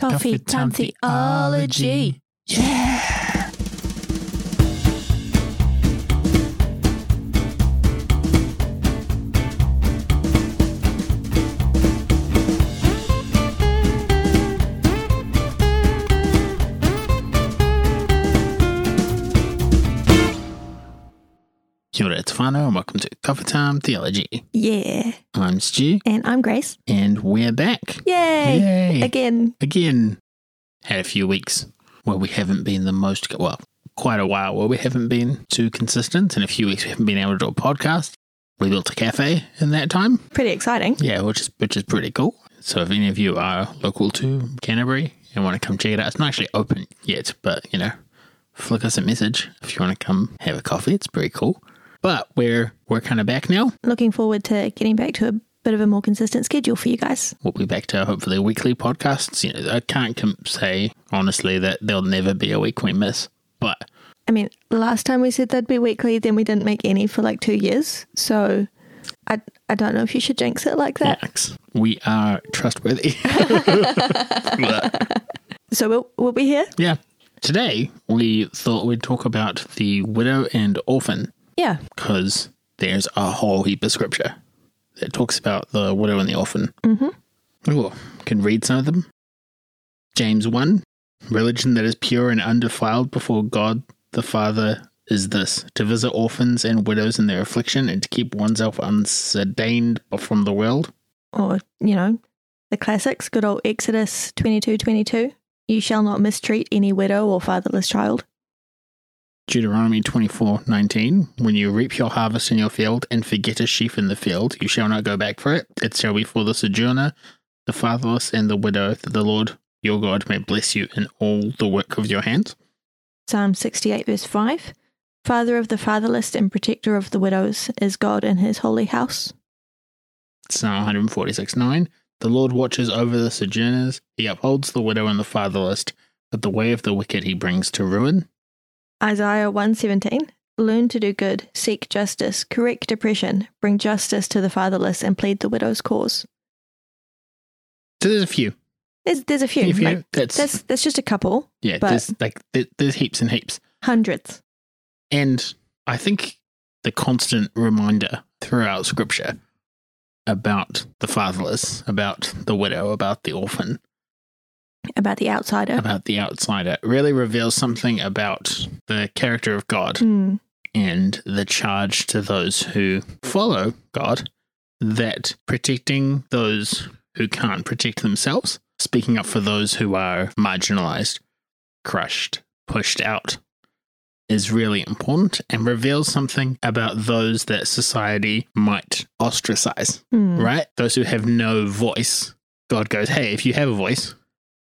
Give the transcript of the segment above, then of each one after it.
Coffee Time Theology. Yeah. It's Whānau, and welcome to Coffee Time Theology. Yeah. I'm Stu, And I'm Grace. and we're back. Yay. Yay. Again. Again, had a few weeks where we haven't been the most, well, quite a while where we haven't been too consistent, and a few weeks we haven't been able to do a podcast. We built a cafe in that time. Pretty exciting. Yeah, which is which is pretty cool. So if any of you are local to Canterbury and want to come check it out, it's not actually open yet, but you know, flick us a message if you want to come have a coffee. It's pretty cool. But we're we're kind of back now. Looking forward to getting back to a bit of a more consistent schedule for you guys. We'll be back to hopefully weekly podcasts. You know, I can't com- say honestly that there'll never be a week we miss, but I mean, last time we said they'd be weekly, then we didn't make any for like two years. So I, I don't know if you should jinx it like that. We are trustworthy. So we'll, we'll be here. yeah. Today we thought we'd talk about the widow and orphan Yeah. because there's a whole heap of scripture that talks about the widow and the orphan. Mm-hmm. Ooh, can read some of them. James 1 Religion that is pure and undefiled before God the Father is this to visit orphans and widows in their affliction and to keep oneself unstained from the world. Or, you know, the classics, good old Exodus twenty-two, twenty-two. You shall not mistreat any widow or fatherless child. Deuteronomy twenty four nineteen. When you reap your harvest in your field and forget a sheaf in the field, you shall not go back for it. It shall be for the sojourner, the fatherless, and the widow, that the Lord your God may bless you in all the work of your hands. Psalm 68, verse 5. Father of the fatherless and protector of the widows is God in his holy house. Psalm 146 9. The Lord watches over the sojourners, he upholds the widow and the fatherless, but the way of the wicked he brings to ruin. Isaiah 117. Learn to do good, seek justice, correct oppression, bring justice to the fatherless, and plead the widow's cause. So there's a few. There's, there's a few. A few. Like, that's, that's, that's just a couple. yeah, there's like there- there's heaps and heaps. Hundreds. And I think the constant reminder throughout scripture about the fatherless, about the widow, about the orphan, About the outsider. about the outsider really reveals something about the character of God Hmm. and the charge to those who follow God that protecting those who can't protect themselves, speaking up for those who are marginalized, crushed, pushed out, is really important and reveals something about those that society might ostracize, Hmm. right? Those who have no voice. God goes, hey, if you have a voice,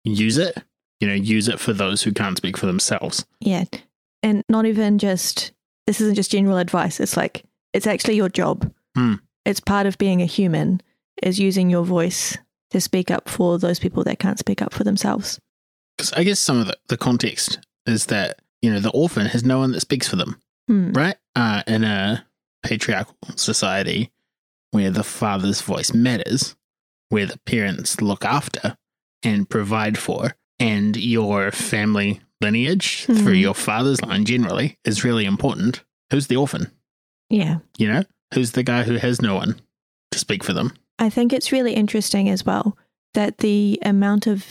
use it. You know, use it for those who can't speak for themselves. Yeah. And not even just, this isn't just general advice. It's like, it's actually your job. Hmm. It's part of being a human, is using your voice to speak up for those people that can't speak up for themselves. Because I guess some of the, the context is that, you know, the orphan has no one that speaks for them, Hmm. right? Uh, in a patriarchal society where the father's voice matters, where the parents look after and provide for, and your family lineage through Mhm. your father's line generally is really important. Who's the orphan? Yeah. You know, who's the guy who has no one to speak for them? I think it's really interesting as well that the amount of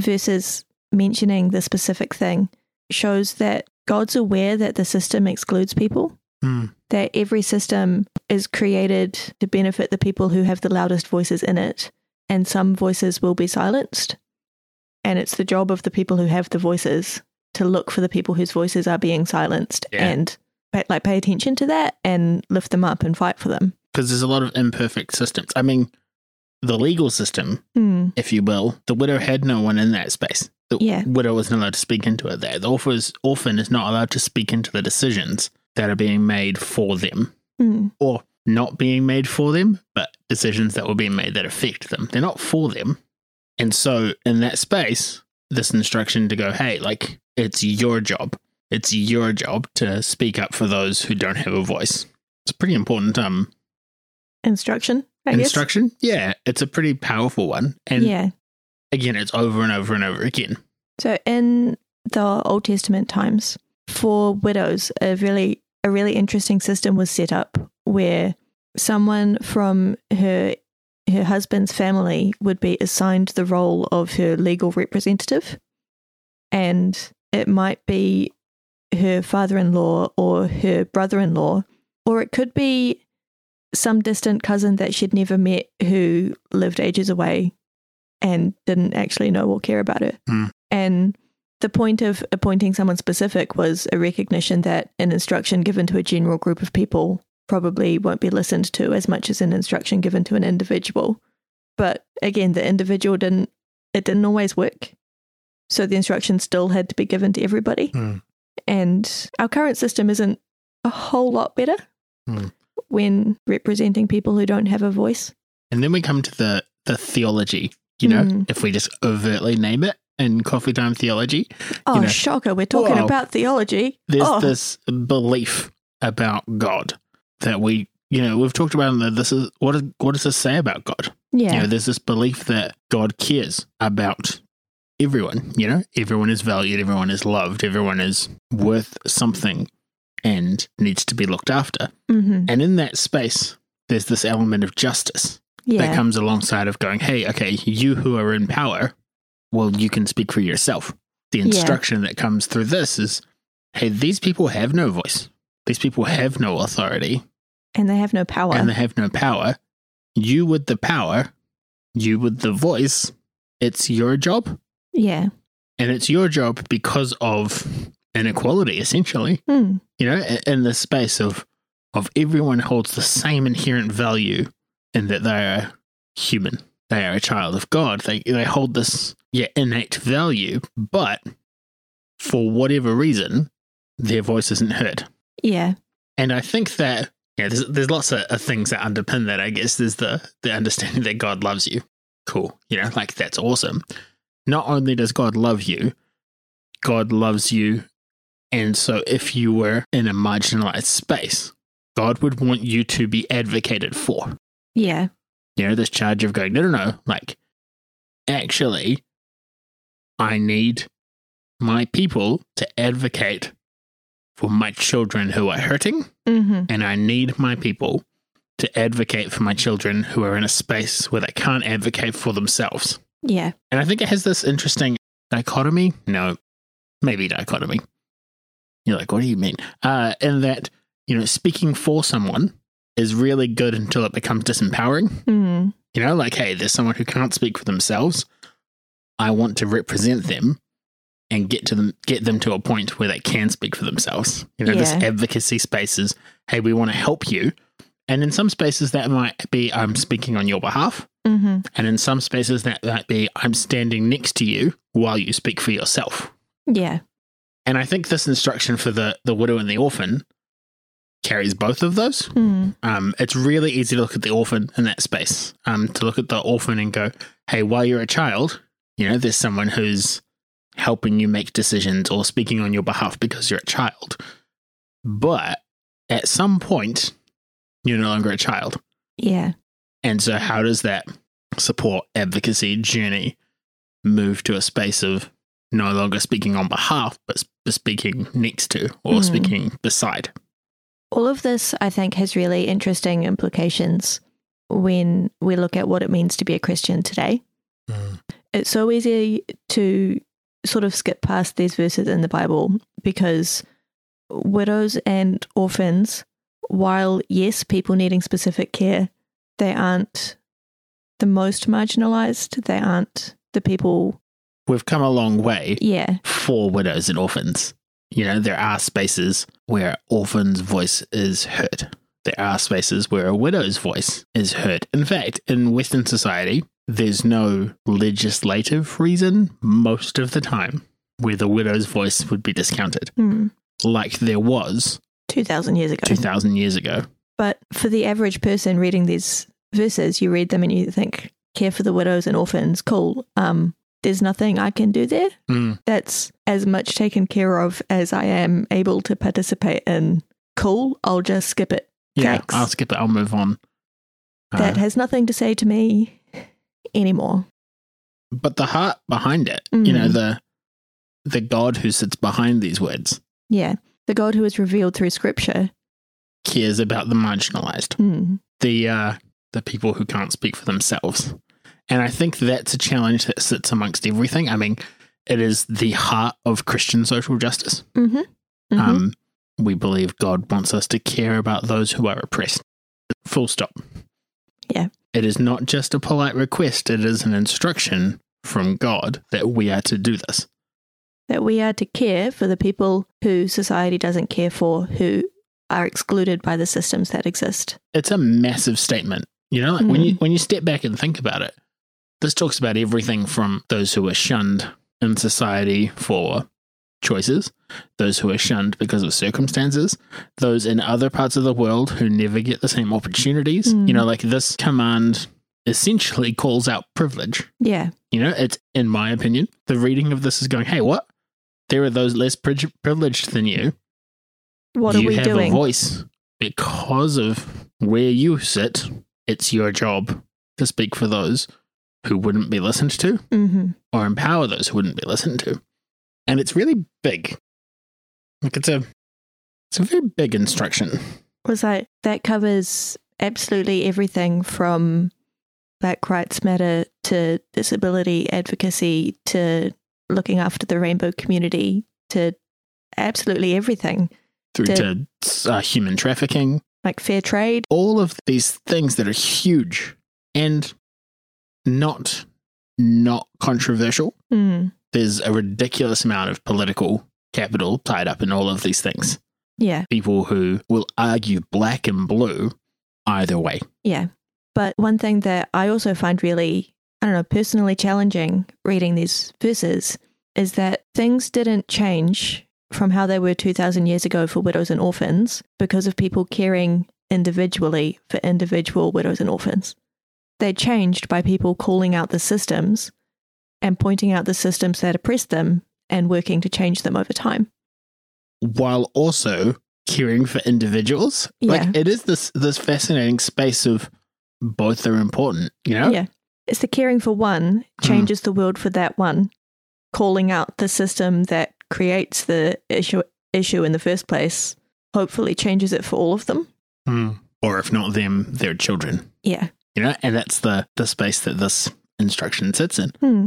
verses mentioning the specific thing shows that God's aware that the system excludes people, Hmm. that every system is created to benefit the people who have the loudest voices in it, and some voices will be silenced. And it's the job of the people who have the voices to look for the people whose voices are being silenced Yeah. and pay, like pay attention to that and lift them up and fight for them. Because there's a lot of imperfect systems. I mean, the legal system Hmm. if you will, the widow had no one in that space. The Yeah. widow wasn't allowed to speak into it there. The orphan is, orphan is not allowed to speak into the decisions that are being made for them Hmm. or not being made for them, but decisions that were being made that affect them. They're not for them. And so, in that space, this instruction to go, hey, like, it's your job. It's your job to speak up for those who don't have a voice. It's a pretty important um, Instruction, I guess. instruction. Yeah, it's a pretty powerful one. And yeah. again, it's over and over and over again. So in the Old Testament times, for widows, a really a really interesting system was set up where someone from her her husband's family would be assigned the role of her legal representative and it might be her father-in-law or her brother-in-law or it could be some distant cousin that she'd never met who lived ages away and didn't actually know or care about her. Hmm. And the point of appointing someone specific was a recognition that an instruction given to a general group of people probably won't be listened to as much as an instruction given to an individual. But again, the individual didn't it didn't always work. So the instruction still had to be given to everybody. Hmm. And our current system isn't a whole lot better Hmm. when representing people who don't have a voice. And then we come to the the theology. You know, Mm. if we just overtly name it in coffee time theology, Oh, know, shocker. We're talking whoa. about theology. there's oh, this belief about God that we, you know, we've talked about. In the, this is what is what does this say about God? yeah. You know, there's this belief that God cares about everyone. You know, everyone is valued, everyone is loved, everyone is worth something, and needs to be looked after. hmm And in that space, there's this element of justice Yeah. that comes alongside of going, hey, okay, you who are in power, well, you can speak for yourself. The instruction that comes through this is, hey, these people have no voice. These people have no authority and they have no power. and they have no power. You with the power, you with the voice, it's your job. yeah. And it's your job because of inequality, essentially. Hmm. You know, in the space of of everyone holds the same inherent value in that they are human. They are a child of God. They they hold this yeah innate value, but for whatever reason, their voice isn't heard. Yeah. And I think that yeah, there's there's lots of, of things that underpin that. I guess there's the the understanding that God loves you. Cool, you know, like that's awesome. Not only does God love you, God loves you, and so if you were in a marginalized space, God would want you to be advocated for. Yeah. You know, this charge of going, no, no, no, like actually, I need my people to advocate for my children who are hurting hmm and I need my people to advocate for my children who are in a space where they can't advocate for themselves. Yeah. And I think it has this interesting dichotomy. No, maybe dichotomy. You're like, what do you mean? Uh, in that, you know, speaking for someone is really good until it becomes disempowering. Mm. You know, like, hey, there's someone who can't speak for themselves. I want to represent them and get to them, get them to a point where they can speak for themselves. You know, this Yeah. advocacy spaces. Hey, we want to help you, and in some spaces that might be I'm speaking on your behalf, hmm and in some spaces that might be I'm standing next to you while you speak for yourself. Yeah. And I think this instruction for the the widow and the orphan carries both of those. Mm. Um, it's really easy to look at the orphan in that space. Um, to look at the orphan and go, hey, while you're a child, you know, there's someone who's helping you make decisions or speaking on your behalf because you're a child. But at some point, you're no longer a child. Yeah. And so, how does that support advocacy journey move to a space of no longer speaking on behalf, but speaking next to or Mhm. speaking beside? All of this, I think, has really interesting implications when we look at what it means to be a Christian today. It's so easy to sort of skip past these verses in the Bible because widows and orphans, while yes, people needing specific care, they aren't the most marginalized. They aren't the people, We've come a long way yeah, for widows and orphans. You know, there are spaces where orphans' voice is heard. There are spaces where a widow's voice is heard. In fact, in Western society, there's no legislative reason most of the time where the widow's voice would be discounted, hmm, like there was 2,000 years ago. 2,000 years ago. But for the average person reading these verses, you read them and you think, care for the widows and orphans, cool. Um, there's nothing I can do there. Mm, That's as much taken care of as I am able to participate in. Cool, I'll just skip it. yeah, Thanks. I'll skip it. I'll move on. Uh, That has nothing to say to me anymore. but the heart behind it, you know, Mm. the the God who sits behind these words Yeah. The God who is revealed through scripture. cares about the marginalized, Hmm. the uh, the people who can't speak for themselves. And I think that's a challenge that sits amongst everything. I mean, it is the heart of Christian social justice. Mm-hmm. Mhm. Um, we believe God wants us to care about those who are oppressed. Full stop. Yeah. It is not just a polite request, it is an instruction from God that we are to do this. that we are to care for the people who society doesn't care for, who are excluded by the systems that exist. It's a massive statement. You know, like when you hmm. when you step back and think about it, this talks about everything from those who are shunned in society for choices, those who are shunned because of circumstances, those in other parts of the world who never get the same opportunities. Mm. You know, like this command essentially calls out privilege. Yeah. You know, it's in my opinion, the reading of this is going, "Hey, what? There are those less pri- privileged than you. What you are we have doing? a voice because of where you sit. It's your job to speak for those who wouldn't be listened to, hmm or empower those who wouldn't be listened to. And it's really big. Like it's a, it's a very big instruction. Was like that covers absolutely everything from Black Rights Matter to disability advocacy to looking after the rainbow community to absolutely everything Through To- to uh, human trafficking, like fair trade. all of these things that are huge and not not controversial. Mm. There's a ridiculous amount of political capital tied up in all of these things. Yeah. People who will argue black and blue either way. Yeah. But one thing that I also find really, I don't know, personally challenging reading these verses is that things didn't change from how they were 2,000 years ago for widows and orphans because of people caring individually for individual widows and orphans. They changed by people calling out the systems and pointing out the systems that oppress them and working to change them over time. while also caring for individuals. Yeah. Like it is this this fascinating space of both are important, you know? Yeah. It's the caring for one changes the world for that one, calling out the system that creates the issue issue in the first place. Hopefully, changes it for all of them. Hmm. Or if not them, their children. Yeah. You know, and that's the the space that this instruction sits in. Hmm.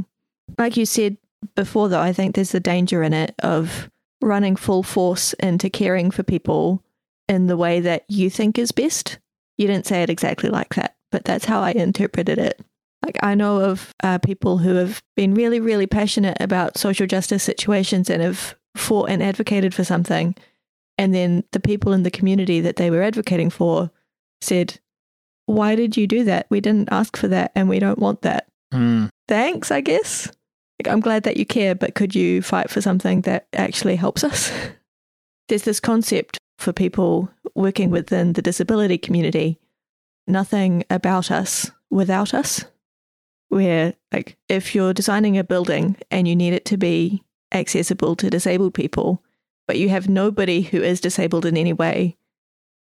Like you said before, though, I think there's the danger in it of running full force into caring for people in the way that you think is best. You didn't say it exactly like that, but that's how I interpreted it. Like, I know of uh, people who have been really, really passionate about social justice situations and have fought and advocated for something. And then the people in the community that they were advocating for said, Why did you do that? We didn't ask for that and we don't want that Hmm. thanks, I guess. Like, I'm glad that you care, but could you fight for something that actually helps us? There's this concept for people working within the disability community nothing about us without us. Where, like, if you're designing a building and you need it to be accessible to disabled people, but you have nobody who is disabled in any way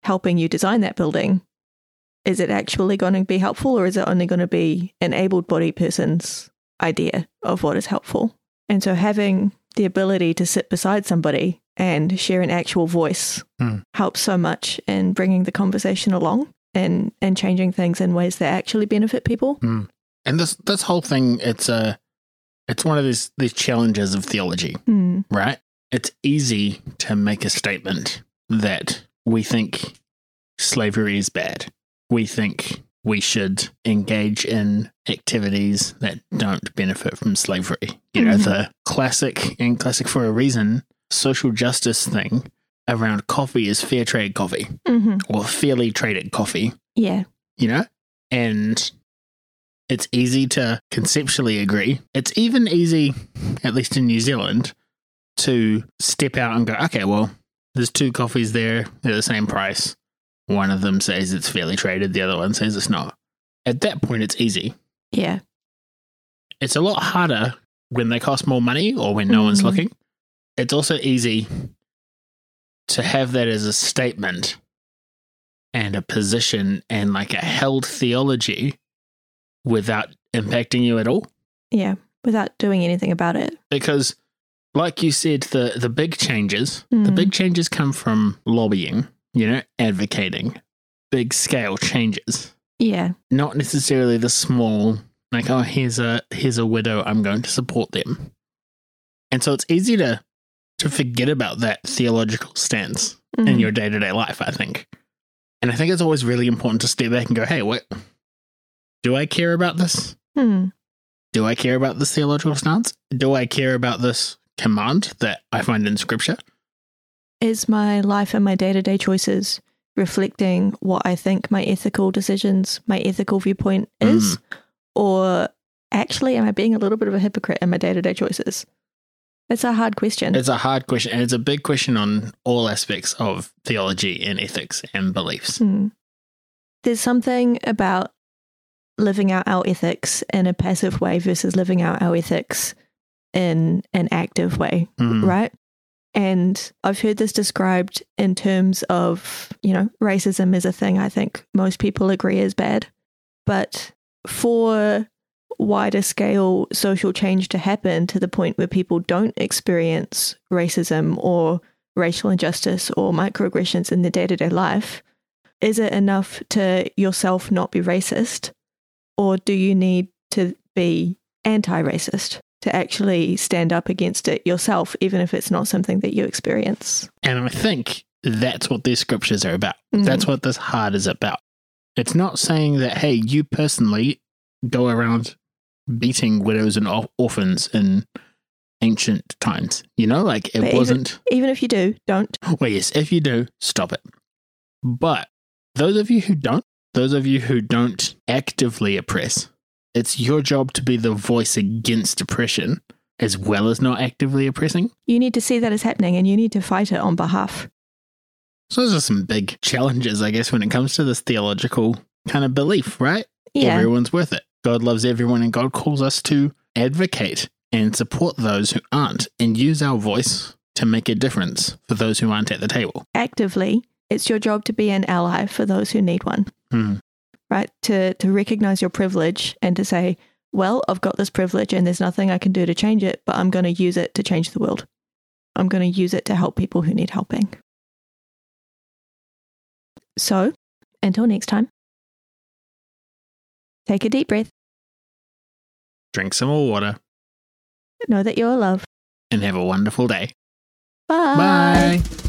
helping you design that building, is it actually going to be helpful or is it only going to be an able bodied person's idea of what is helpful? And so having the ability to sit beside somebody and share an actual voice Hmm. helps so much in bringing the conversation along and, and changing things in ways that actually benefit people. And this this whole thing, it's a it's one of these these challenges of theology. Hmm. right? It's easy to make a statement that we think slavery is bad. We think we should engage in activities that don't benefit from slavery. You know, Mhm. the classic and classic for a reason social justice thing around coffee is fair trade coffee hmm or fairly traded coffee, Yeah. you know? And it's easy to conceptually agree. It's even easy, at least in New Zealand, to step out and go, okay, well, there's two coffees there, they're the same price. One of them says it's fairly traded, the other one says it's not. At that point, it's easy. Yeah. It's a lot harder when they cost more money or when no one's Mhm. looking. It's also easy to have that as a statement and a position and like a held theology without impacting you at all. Yeah. Without doing anything about it. Because, like you said, the, the big changes, the Mm. big changes come from lobbying, you know, advocating, big scale changes. Yeah. not necessarily the small like oh here's a here's a widow i'm going to support them and so it's easy to to forget about that theological stance in Mhm. your day-to-day life i think and i think it's always really important to step back and go hey what do i care about this Hmm. do i care about this theological stance do i care about this command that i find in scripture Is my life and my day to day choices reflecting what I think my ethical decisions, my ethical viewpoint is? Or actually, am I being a little bit of a hypocrite in my day to day choices? It's a hard question. it's a hard question and it's a big question on all aspects of theology and ethics and beliefs Hmm. There's something about living out our ethics in a passive way versus living out our ethics in an active way, Mhm. right? And I've heard this described in terms of, you know, racism is a thing I think most people agree is bad. But for wider scale social change to happen to the point where people don't experience racism or racial injustice or microaggressions in their day to day life, is it enough to yourself not be racist? Or do you need to be anti racist to actually stand up against it yourself, even if it's not something that you experience? And I think that's what these scriptures are about. Mhm. That's what this heart is about. It's not saying that, hey, you personally go around beating widows and orphans in ancient times. You know, like it But wasn't. Even if you do, don't. Well, yes, if you do, stop it. But those of you who don't, those of you who don't actively oppress, it's your job to be the voice against oppression as well as not actively oppressing. You need to see that as happening and you need to fight it on behalf. So those are some big challenges, I guess, when it comes to this theological kind of belief, right? Yeah. Everyone's worth it. God loves everyone, and God calls us to advocate and support those who aren't and use our voice to make a difference for those who aren't at the table. Actively, it's your job to be an ally for those who need one. Hmm. Right? To to recognize your privilege and to say, well, I've got this privilege and there's nothing I can do to change it, but I'm going to use it to change the world. I'm going to use it to help people who need helping. So, until next time, take a deep breath, Drink some more water know that you're loved. and have a wonderful day. Bye. Bye.